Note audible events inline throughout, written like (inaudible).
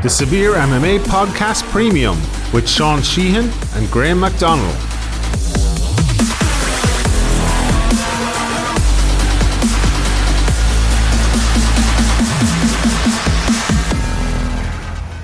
the Severe MMA Podcast Premium with Sean Sheehan and Graham McDonald.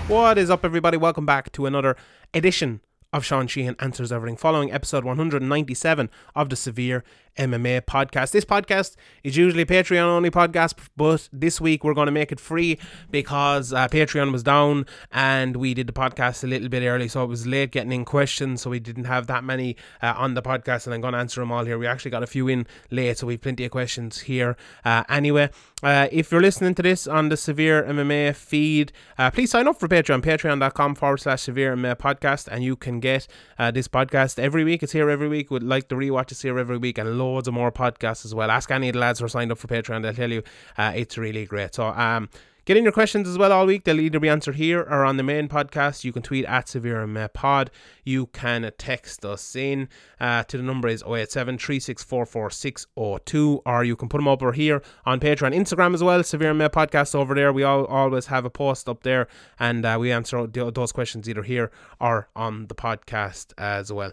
What is up, everybody? Welcome back to another edition of Sean Sheehan Answers Everything, following episode 197 of the Severe MMA podcast. This podcast is usually a Patreon only podcast, but this week we're going to make it free because uh, Patreon was down and we did the podcast a little bit early, so it was late getting in questions, so we didn't have that many uh, on the podcast, and I'm going to answer them all here. We actually got a few in late, so we've plenty of questions here. Uh, anyway, uh, if you're listening to this on the Severe MMA feed, uh, please sign up for Patreon, patreon.com forward slash Severe MMA podcast, and you can get uh, this podcast every week. It's here every week. Would like the rewatch, it's here every week, and loads of more podcasts as well. Ask any of the lads who are signed up for Patreon, they'll tell you uh, it's really great. So, um, Get in your questions as well all week. They'll either be answered here or on the main podcast. You can tweet at Severe Pod. You can text us in uh, to the number is 087 3644602 or you can put them over here on Patreon, Instagram as well. Severe Podcast over there. We all always have a post up there and uh, we answer those questions either here or on the podcast as well.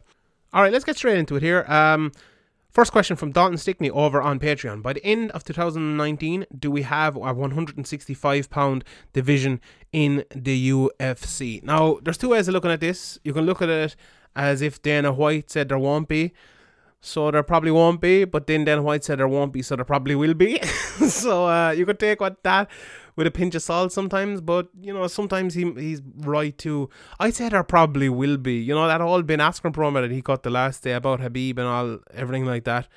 All right, let's get straight into it here. Um, First question from Dalton Stickney over on Patreon. By the end of 2019, do we have a 165 pound division in the UFC? Now, there's two ways of looking at this. You can look at it as if Dana White said there won't be, so there probably won't be. But then Dana White said there won't be, so there probably will be. (laughs) so uh, you could take what that with a pinch of salt sometimes, but you know, sometimes he he's right too. I said there probably will be. You know, that all Ben Askren promo that he got the last day about Khabib and all everything like that.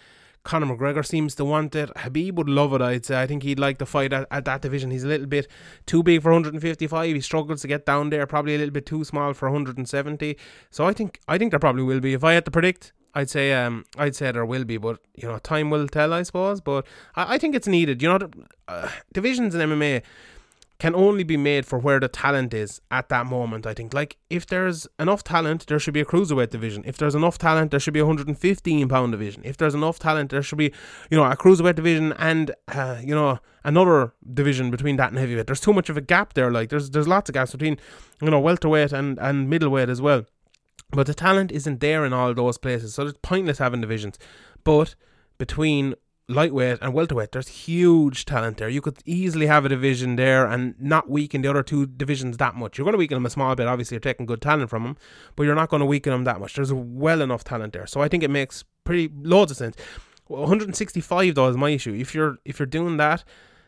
Conor McGregor seems to want it. Khabib would love it, I'd say. I think he'd like to fight at, at that division. He's a little bit too big for 155. He struggles to get down there, probably a little bit too small for 170. So I think I think there probably will be. If I had to predict, I'd say um I'd say there will be, but you know time will tell, I suppose. But I, I think it's needed. You know, uh, divisions in MMA can only be made for where the talent is at that moment. I think like if there's enough talent, there should be a cruiserweight division. If there's enough talent, there should be a 115 pound division. If there's enough talent, there should be you know a cruiserweight division and uh, you know another division between that and heavyweight. There's too much of a gap there. Like there's there's lots of gaps between you know welterweight and and middleweight as well. But the talent isn't there in all those places, so it's pointless having divisions. But between lightweight and welterweight, there's huge talent there. You could easily have a division there and not weaken the other two divisions that much. You're going to weaken them a small bit. Obviously, you're taking good talent from them, but you're not going to weaken them that much. There's well enough talent there, so I think it makes pretty loads of sense. 165 though is my issue. If you're if you're doing that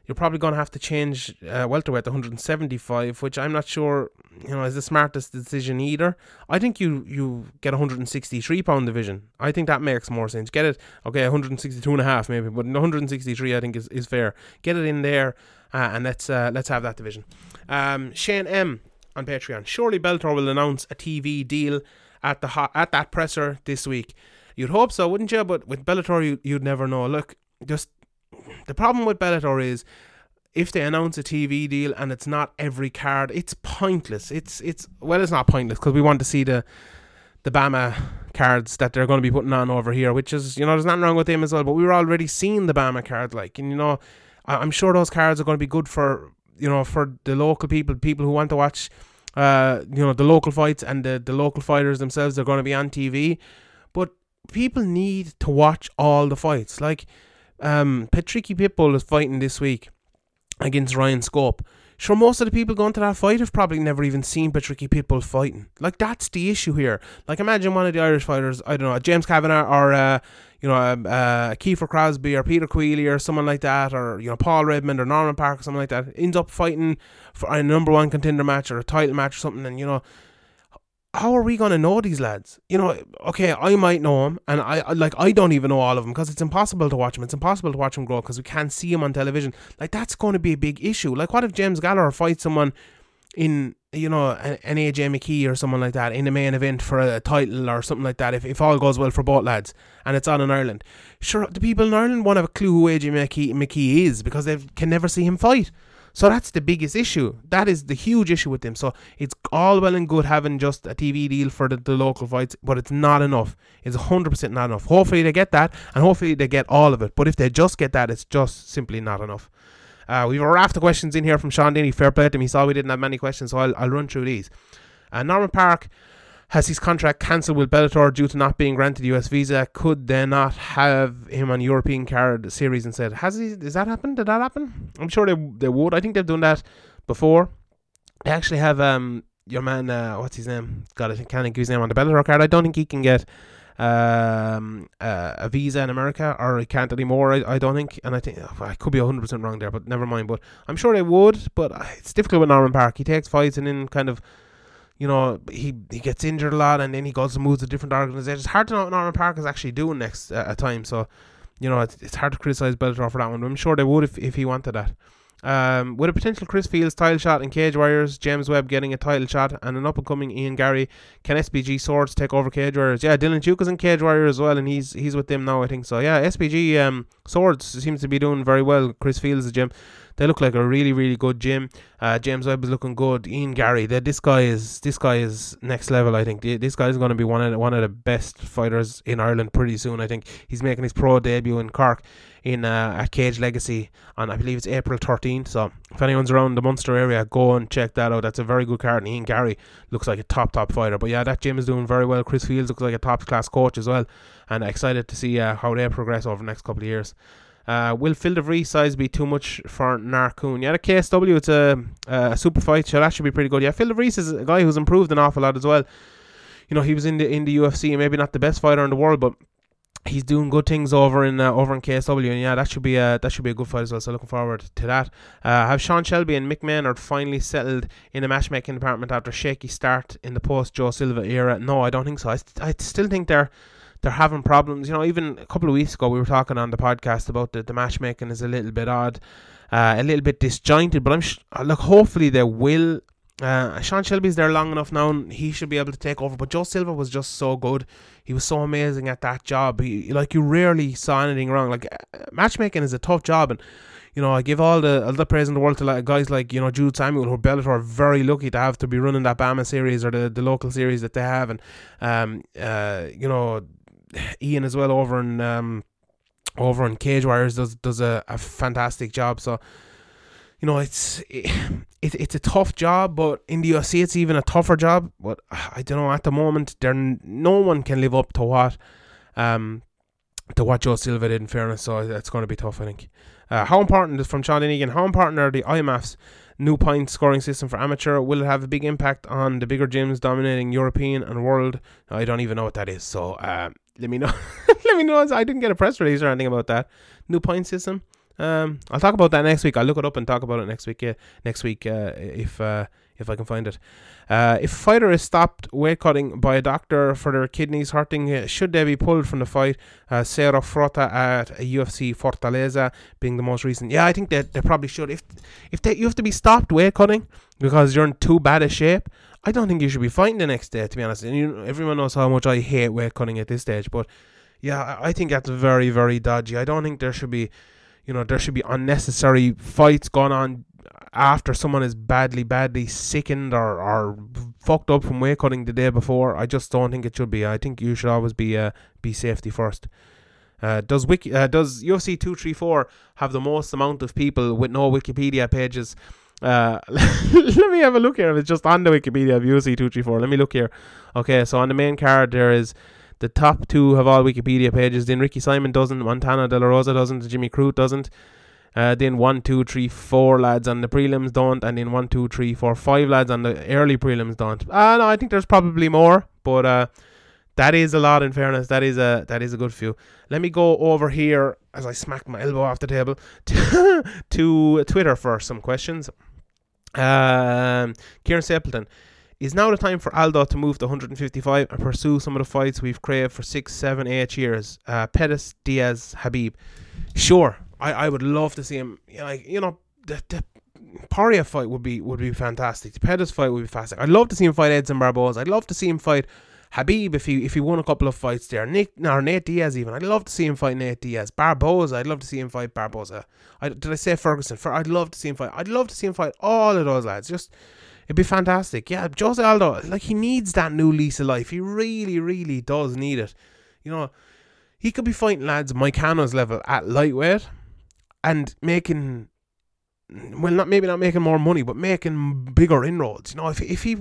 you're probably going to have to change uh, welterweight to 175, which I'm not sure, you know, is the smartest decision either. I think you you get 163 pound division. I think that makes more sense. Get it, okay, 162 and a half maybe, but 163 I think is, is fair. Get it in there, uh, and let's uh, let's have that division. Um, Shane M on Patreon. Surely Bellator will announce a TV deal at the ho- at that presser this week. You'd hope so, wouldn't you? But with Bellator, you, you'd never know. Look, just the problem with Bellator is if they announce a TV deal and it's not every card, it's pointless. It's it's well, it's not pointless because we want to see the the BAMMA cards that they're going to be putting on over here, which is you know there's nothing wrong with them as well. But we were already seeing the BAMMA card, like and you know I'm sure those cards are going to be good for you know for the local people, people who want to watch. Uh, you know the local fights and the, the local fighters themselves they're going to be on TV but people need to watch all the fights like um, Patricky Pitbull is fighting this week against Ryan Scope. Sure, most of the people going to that fight have probably never even seen Patricky Pitbull fighting. Like that's the issue here. Like imagine one of the Irish fighters, I don't know, James Kavanagh or uh, you know, uh, uh, Kiefer Crosby or Peter Queally or someone like that, or you know, Paul Redmond or Norman Parke or something like that, ends up fighting for a number one contender match or a title match or something, and you know, how are we going to know these lads? You know, okay, I might know them, and I like I don't even know all of them because it's impossible to watch them. It's impossible to watch them grow because we can't see them on television. Like that's going to be a big issue. Like, what if James Gallagher fights someone in you know an, AJ McKee or someone like that in the main event for a title or something like that? If if all goes well for both lads and it's on in Ireland, sure, the people in Ireland won't have a clue who AJ McKee, McKee is because they can never see him fight. So that's the biggest issue. That is the huge issue with them. So it's all well and good having just a TV deal for the, the local fights, but it's not enough. It's 100% not enough. Hopefully they get that, and hopefully they get all of it. But if they just get that, it's just simply not enough. Uh, we have a raft of questions in here from Sean Denny. Fair play to him. He saw we didn't have many questions, so I'll, I'll run through these. Uh, Norman Parke has his contract cancelled with Bellator due to not being granted US visa. Could they not have him on European card series instead? Has he? Does that happen? Did that happen? I'm sure they they would. I think they've done that before. They actually have um your man. Uh, what's his name? God, I can't his name on the Bellator card. I don't think he can get um, uh, a visa in America, or he can't anymore. I, I don't think, and I think oh, I could be hundred percent wrong there, but never mind. But I'm sure they would. But uh, it's difficult with Norman Parke. He takes fights and then kind of you know, he he gets injured a lot and then he goes and moves to different organizations. It's hard to know what Norman Parke is actually doing next uh, time. So, you know, it's, it's hard to criticize Bellator for that one. I'm sure they would if, if he wanted that. Um, with a potential Chris Fields title shot in Cage Warriors, James Webb getting a title shot, and an up and coming Ian Garry, can SBG Swords take over Cage Warriors? Yeah, Dylan Tuke is in Cage Warriors as well, and he's he's with them now, I think. So yeah, SBG um, Swords seems to be doing very well. Chris Fields, gym. They look like a really, really good gym. Uh, James Webb is looking good. Ian Garry, that this guy is this guy is next level. I think this guy is going to be one of the, one of the best fighters in Ireland pretty soon. I think he's making his pro debut in Cork in uh, Cage Legacy on I believe it's April 13th. So if anyone's around the Munster area, go and check that out. That's a very good card. And Ian Garry looks like a top top fighter. But yeah, that gym is doing very well. Chris Fields looks like a top class coach as well, and excited to see uh, how they progress over the next couple of years. Uh, will Phil De Fries size be too much for Narkun? Yeah, the KSW, it's a, a super fight, so that should be pretty good. Yeah, Phil De Fries is a guy who's improved an awful lot as well. You know, he was in the in the UFC, maybe not the best fighter in the world, but he's doing good things over in uh, over in KSW, and yeah, that should be a that should be a good fight as well. So looking forward to that. Uh, have Sean Shelby and Mick Maynard finally settled in the matchmaking department after a shaky start in the post Joe Silva era? No, I don't think so. I, st- I still think they're they're having problems. You know, even a couple of weeks ago we were talking on the podcast about the, the matchmaking is a little bit odd, uh, a little bit disjointed. But I'm sh- uh, look, hopefully they will. Uh, Sean Shelby's there long enough now, and he should be able to take over. But Joe Silva was just so good; he was so amazing at that job. He, like you rarely saw anything wrong. Like uh, matchmaking is a tough job, and you know, I give all the all the praise in the world to like guys like you know Jude Samuel, who Bellator are very lucky to have to be running that BAMMA series or the, the local series that they have, and um uh you know Ian as well over in um, over in Cage Warriors does does a, a fantastic job. So you know it's it, it, it's a tough job, but in the UFC it's even a tougher job. But I don't know at the moment there no one can live up to what um to what Joe Silva did. In fairness, so that's going to be tough. I think. Uh, how important is from Sean Egan? How important are the IMMAFs new point scoring system for amateur? Will it have a big impact on the bigger gyms dominating European and world? I don't even know what that is. So uh, let me know. (laughs) let me know. I didn't get a press release or anything about that new point system. Um, I'll talk about that next week. I'll look it up and talk about it next week. Yeah, next week uh, if uh, if I can find it. Uh, if a fighter is stopped weight cutting by a doctor for their kidneys hurting, uh, should they be pulled from the fight? Uh, Sergio Frota at UFC Fortaleza being the most recent. Yeah, I think that they probably should. If if they, you have to be stopped weight cutting because you're in too bad a shape, I don't think you should be fighting the next day. To be honest, and you, everyone knows how much I hate weight cutting at this stage, but yeah, I think that's very very dodgy. I don't think there should be, you know, there should be unnecessary fights going on after someone is badly, badly sickened or, or fucked up from weight cutting the day before. I just don't think it should be. I think you should always be uh, be safety first. Uh, does Wiki, uh, does UFC two three four have the most amount of people with no Wikipedia pages? Uh, (laughs) let me have a look here. It's just on the Wikipedia of UFC two three four. Let me look here. Okay, so on the main card there is the top two have all Wikipedia pages. Then Ricky Simon doesn't, Montana De La Rosa doesn't, Jimmy Crute doesn't. Uh, then one, two, three, four lads on the prelims don't, and then one, two, three, four, five lads on the early prelims don't. Uh, no, I think there's probably more, but uh, that is a lot. In fairness, that is a that is a good few. Let me go over here as I smack my elbow off the table (laughs) to Twitter for some questions. Um, Kieran Stapleton. Is now the time for Aldo to move to 155 and pursue some of the fights we've craved for six, seven, eight years? Uh, Pettis, Diaz, Khabib. Sure, I, I would love to see him. You know, like, you know the, the Poirier fight would be would be fantastic. The Pettis fight would be fantastic. I'd love to see him fight Edson Barboza. I'd love to see him fight Khabib if he if he won a couple of fights there. Nick or Nate Diaz even. I'd love to see him fight Nate Diaz. Barboza. I'd love to see him fight Barboza. I, did I say Ferguson? For I'd love to see him fight. I'd love to see him fight all of those lads. Just it'd be fantastic. Yeah, Jose Aldo. Like he needs that new lease of life. He really, really does need it. You know, he could be fighting lads Moicano's level at lightweight and making well, not maybe not making more money, but making bigger inroads. You know, if if he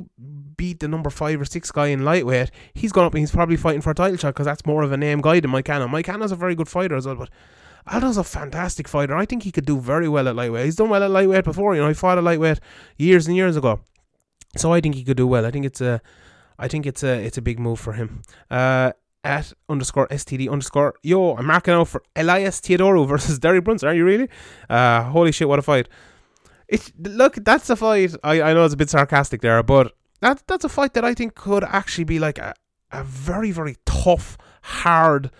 beat the number five or six guy in lightweight, he's gone up and he's probably fighting for a title shot because that's more of a name guy than Mike Hanna. Mike Hanna's a very good fighter as well, but Aldo's a fantastic fighter. I think he could do very well at lightweight. He's done well at lightweight before. You know, he fought at lightweight years and years ago, so I think he could do well. I think it's a, I think it's a it's a big move for him. Uh, at underscore STD underscore yo, I'm marking out for Elias Theodorou (laughs) versus Derek Brunson. Are you really? Uh, holy shit, what a fight! It look, that's a fight. I, I know it's a bit sarcastic there, but that that's a fight that I think could actually be like a, a very very tough, hard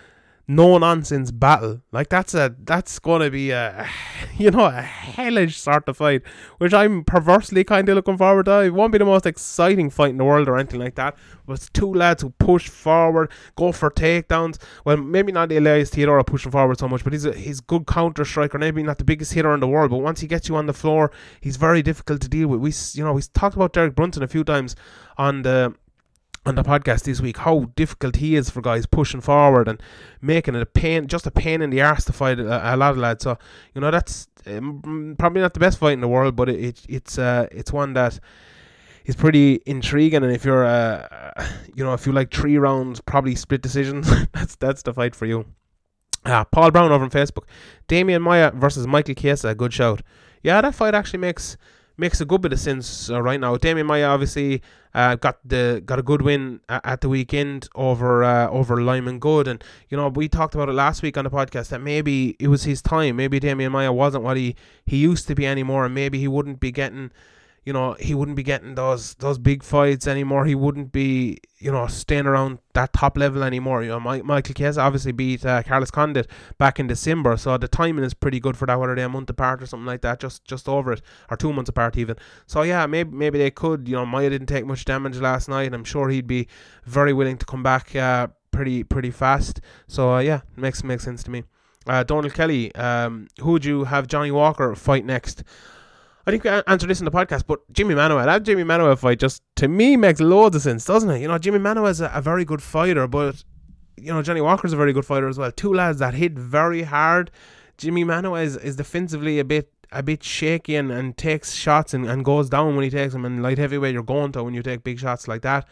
no nonsense battle. Like that's a that's gonna be a (sighs) you know a hellish sort of fight, which I'm perversely kind of looking forward to. It won't be the most exciting fight in the world or anything like that. But it's two lads who push forward, go for takedowns. Well, maybe not the Elias Theodorou pushing forward so much, but he's a he's good counter striker. Maybe not the biggest hitter in the world, but once he gets you on the floor, he's very difficult to deal with. We you know we talked about Derek Brunson a few times on the on the podcast this week how difficult he is for guys pushing forward and making it a pain, just a pain in the arse to fight a, a lot of lads. So you know that's um, probably not the best fight in the world, but it, it it's uh, it's one that is pretty intriguing. And if you're uh, you know if you like three rounds, probably split decisions, (laughs) that's that's the fight for you. Uh, Paul Brown over on Facebook, Demian Maia versus Michael Chiesa, good shout. Yeah, that fight actually makes makes a good bit of sense uh, right now. Demian Maia obviously uh, got the got a good win at the weekend over uh, over Lyman Good, and you know we talked about it last week on the podcast that maybe it was his time. Maybe Demian Maia wasn't what he he used to be anymore, and maybe he wouldn't be getting you know, he wouldn't be getting those those big fights anymore. He wouldn't be, you know, staying around that top level anymore. You know, Michael Chiesa obviously beat uh, Carlos Condit back in December, so the timing is pretty good for that. Whether they're a month apart or something like that, just just over it, or two months apart even. So yeah, maybe maybe they could. You know, Maia didn't take much damage last night. I'm sure he'd be very willing to come back uh, pretty pretty fast. So uh, yeah, makes makes sense to me. Uh, Donald Kelly, um, who would you have Johnny Walker fight next? I think we answered this in the podcast, but Jimmy Manuwa, that Jimmy Manuwa fight just to me makes loads of sense, doesn't it? You know, Jimmy Manuwa is a, a very good fighter, but you know, Johnny Walker's a very good fighter as well. Two lads that hit very hard. Jimmy Manuwa is, is defensively a bit a bit shaky and, and takes shots and, and goes down when he takes them. And light heavyweight, you're going to when you take big shots like that.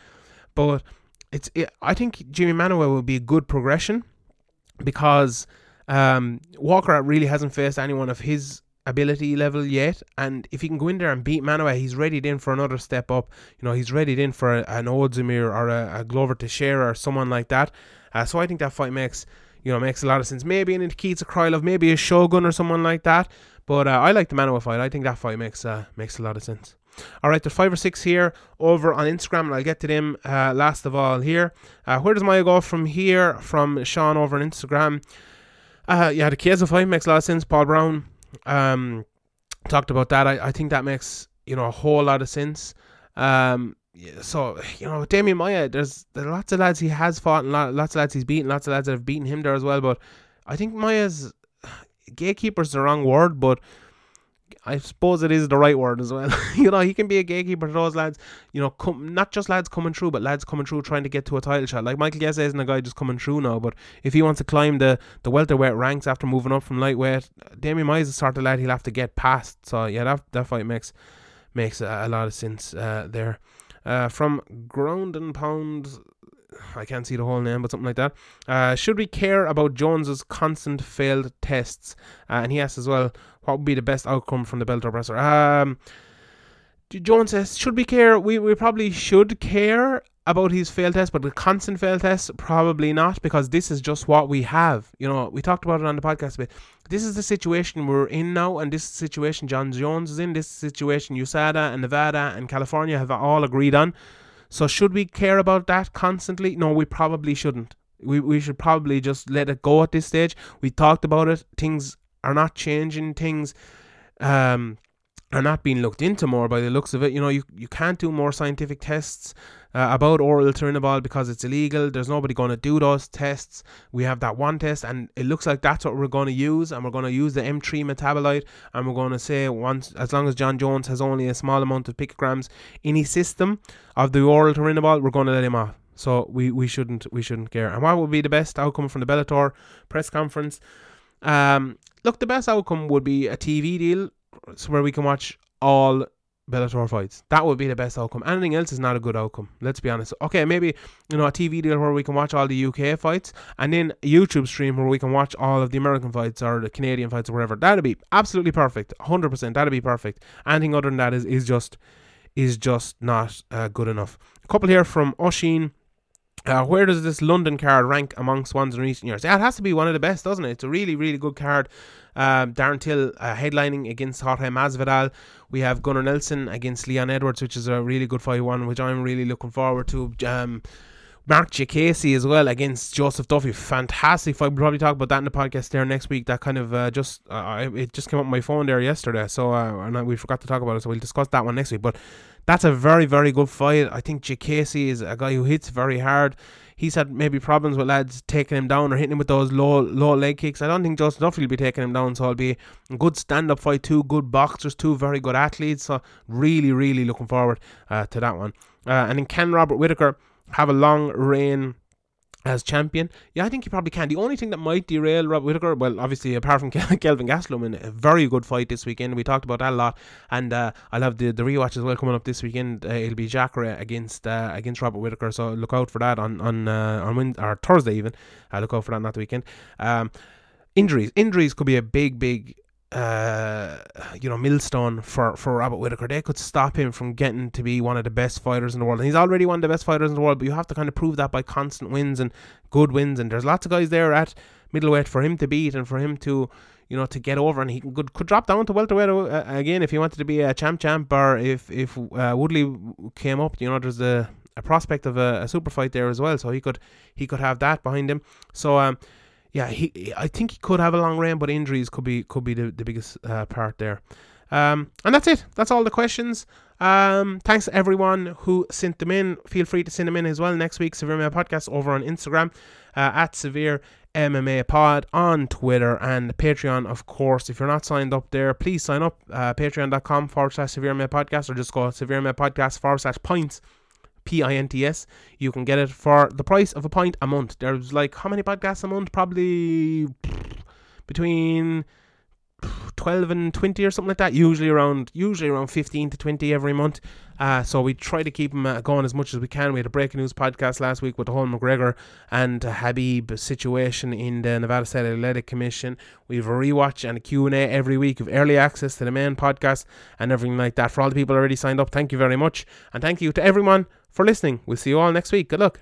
But it's it, I think Jimmy Manuwa will be a good progression because um, Walker really hasn't faced anyone of his ability level yet. And if he can go in there and beat Manuwa, he's ready in for another step up. You know, he's ready in for a, an Ozdemir or a, a Glover Teixeira or someone like that. Uh, so I think that fight makes you know makes a lot of sense. Maybe an Nikita Krylov, maybe a Shogun or someone like that. But uh, I like the Manuwa fight. I think that fight makes uh, makes a lot of sense. All right, there's five or six here over on Instagram, and I'll get to them uh, last of all here. Uh, where does Maia go from here? From Sean over on Instagram. Uh, yeah, the Chiesa fight makes a lot of sense. Paul Brown, um, talked about that. I, I think that makes you know a whole lot of sense. Um, so you know, Demian Maia, there's there's lots of lads he has fought, and lots of lads he's beaten, lots of lads that have beaten him there as well. But I think Maia's gatekeeper's the wrong word, but I suppose it is the right word as well. (laughs) you know, he can be a gatekeeper to those lads. You know, come, not just lads coming through, but lads coming through trying to get to a title shot. Like Michael Chiesa isn't a guy just coming through now, but if he wants to climb the the welterweight ranks after moving up from lightweight, Demian Maia is the sort of lad he'll have to get past. So yeah, that that fight makes makes a, a lot of sense uh, there. Uh, from Ground and Pound I can't see the whole name, but something like that. Uh, should we care about Jones's constant failed tests? Uh, and he asks as well, what would be the best outcome from the Bellator presser? Um, Jones says, should we care? We, we probably should care about his failed tests, but the constant failed tests, probably not, because this is just what we have. You know, we talked about it on the podcast a bit. This is the situation we're in now, and this situation Jon Jones is in, this situation USADA and Nevada and California have all agreed on. So should we care about that constantly? No, we probably shouldn't. We, we should probably just let it go at this stage. We talked about it. Things are not changing. Things um, are not being looked into more by the looks of it. You know, you, you can't do more scientific tests uh, about oral turinabol because it's illegal. There's nobody going to do those tests. We have that one test, and it looks like that's what we're going to use. And we're going to use the M3 metabolite, and we're going to say once, as long as Jon Jones has only a small amount of picograms in his system of the oral turinabol, we're going to let him off. So we, we shouldn't we shouldn't care. And what would be the best outcome from the Bellator press conference? Um, look, the best outcome would be a TV deal where we can watch all Bellator fights. That would be the best outcome. Anything else is not a good outcome. Let's be honest. Okay, maybe you know a TV deal where we can watch all the UK fights, and then a YouTube stream where we can watch all of the American fights or the Canadian fights or whatever. That'd be absolutely perfect. Hundred percent. That'd be perfect. Anything other than that is is just is just not uh, good enough. A couple here from Oshin. Uh, where does this London card rank among ones in recent years? Yeah, it has to be one of the best, doesn't it? It's a really, really good card. Um, Darren Till uh, headlining against Jorge Masvidal. We have Gunnar Nelson against Leon Edwards, which is a really good fight one, which I'm really looking forward to. Um, Marc Diakiese as well against Joseph Duffy. Fantastic fight. We'll probably talk about that in the podcast there next week. That kind of uh, just uh, it just came up on my phone there yesterday, so uh, and we forgot to talk about it. So we'll discuss that one next week. But that's a very very good fight. I think Diakiese is a guy who hits very hard. He's had maybe problems with lads taking him down or hitting him with those low low leg kicks. I don't think Joseph Duffy will be taking him down, so it'll be a good stand up fight. Two good boxers, two very good athletes. So really really looking forward uh, to that one. Uh, and then Ken Robert Whittaker have a long reign as champion. Yeah, I think he probably can. The only thing that might derail Rob Whittaker, well, obviously apart from (laughs) Kelvin Gastelum in a very good fight this weekend, we talked about that a lot, and uh, I'll have the the rewatch as well coming up this weekend. Uh, it'll be Jacare against uh, against Robert Whittaker, so look out for that on on uh, on Wednesday, or Thursday even. Uh, look out for that, not the weekend. Um, injuries, injuries could be a big big uh, you know, millstone for, for Robert Whittaker. They could stop him from getting to be one of the best fighters in the world. And he's already one of the best fighters in the world, but you have to kind of prove that by constant wins and good wins. And there's lots of guys there at middleweight for him to beat and for him to, you know, to get over. And he could, could drop down to welterweight uh, again if he wanted to be a champ champ or if, if uh, Woodley came up, you know, there's a, a prospect of a, a super fight there as well. So he could, he could have that behind him. So, um, yeah, he I think he could have a long reign, but injuries could be could be the, the biggest uh, part there. Um, and that's it. That's all the questions. Um, thanks everyone who sent them in. Feel free to send them in as well next week. Severe MMA Podcast over on Instagram uh, at Severe MMA Pod on Twitter and Patreon, of course. If you're not signed up there, please sign up. Uh, Patreon.com forward slash Severe MMA Podcast or just go Severe MMA Podcast forward slash points P I N T S. You can get it for the price of a pint a month. There's like how many podcasts a month? Probably (sniffs) between (sniffs) 12 and 20 or something like that usually around usually around 15 to 20 every month uh, so we try to keep them uh, going as much as we can we had a breaking news podcast last week with the whole McGregor and Khabib situation in the Nevada State Athletic Commission we have a rewatch and a Q&A every week of early access to the main podcast and everything like that for all the people already signed up thank you very much and thank you to everyone for listening. We'll see you all next week. Good luck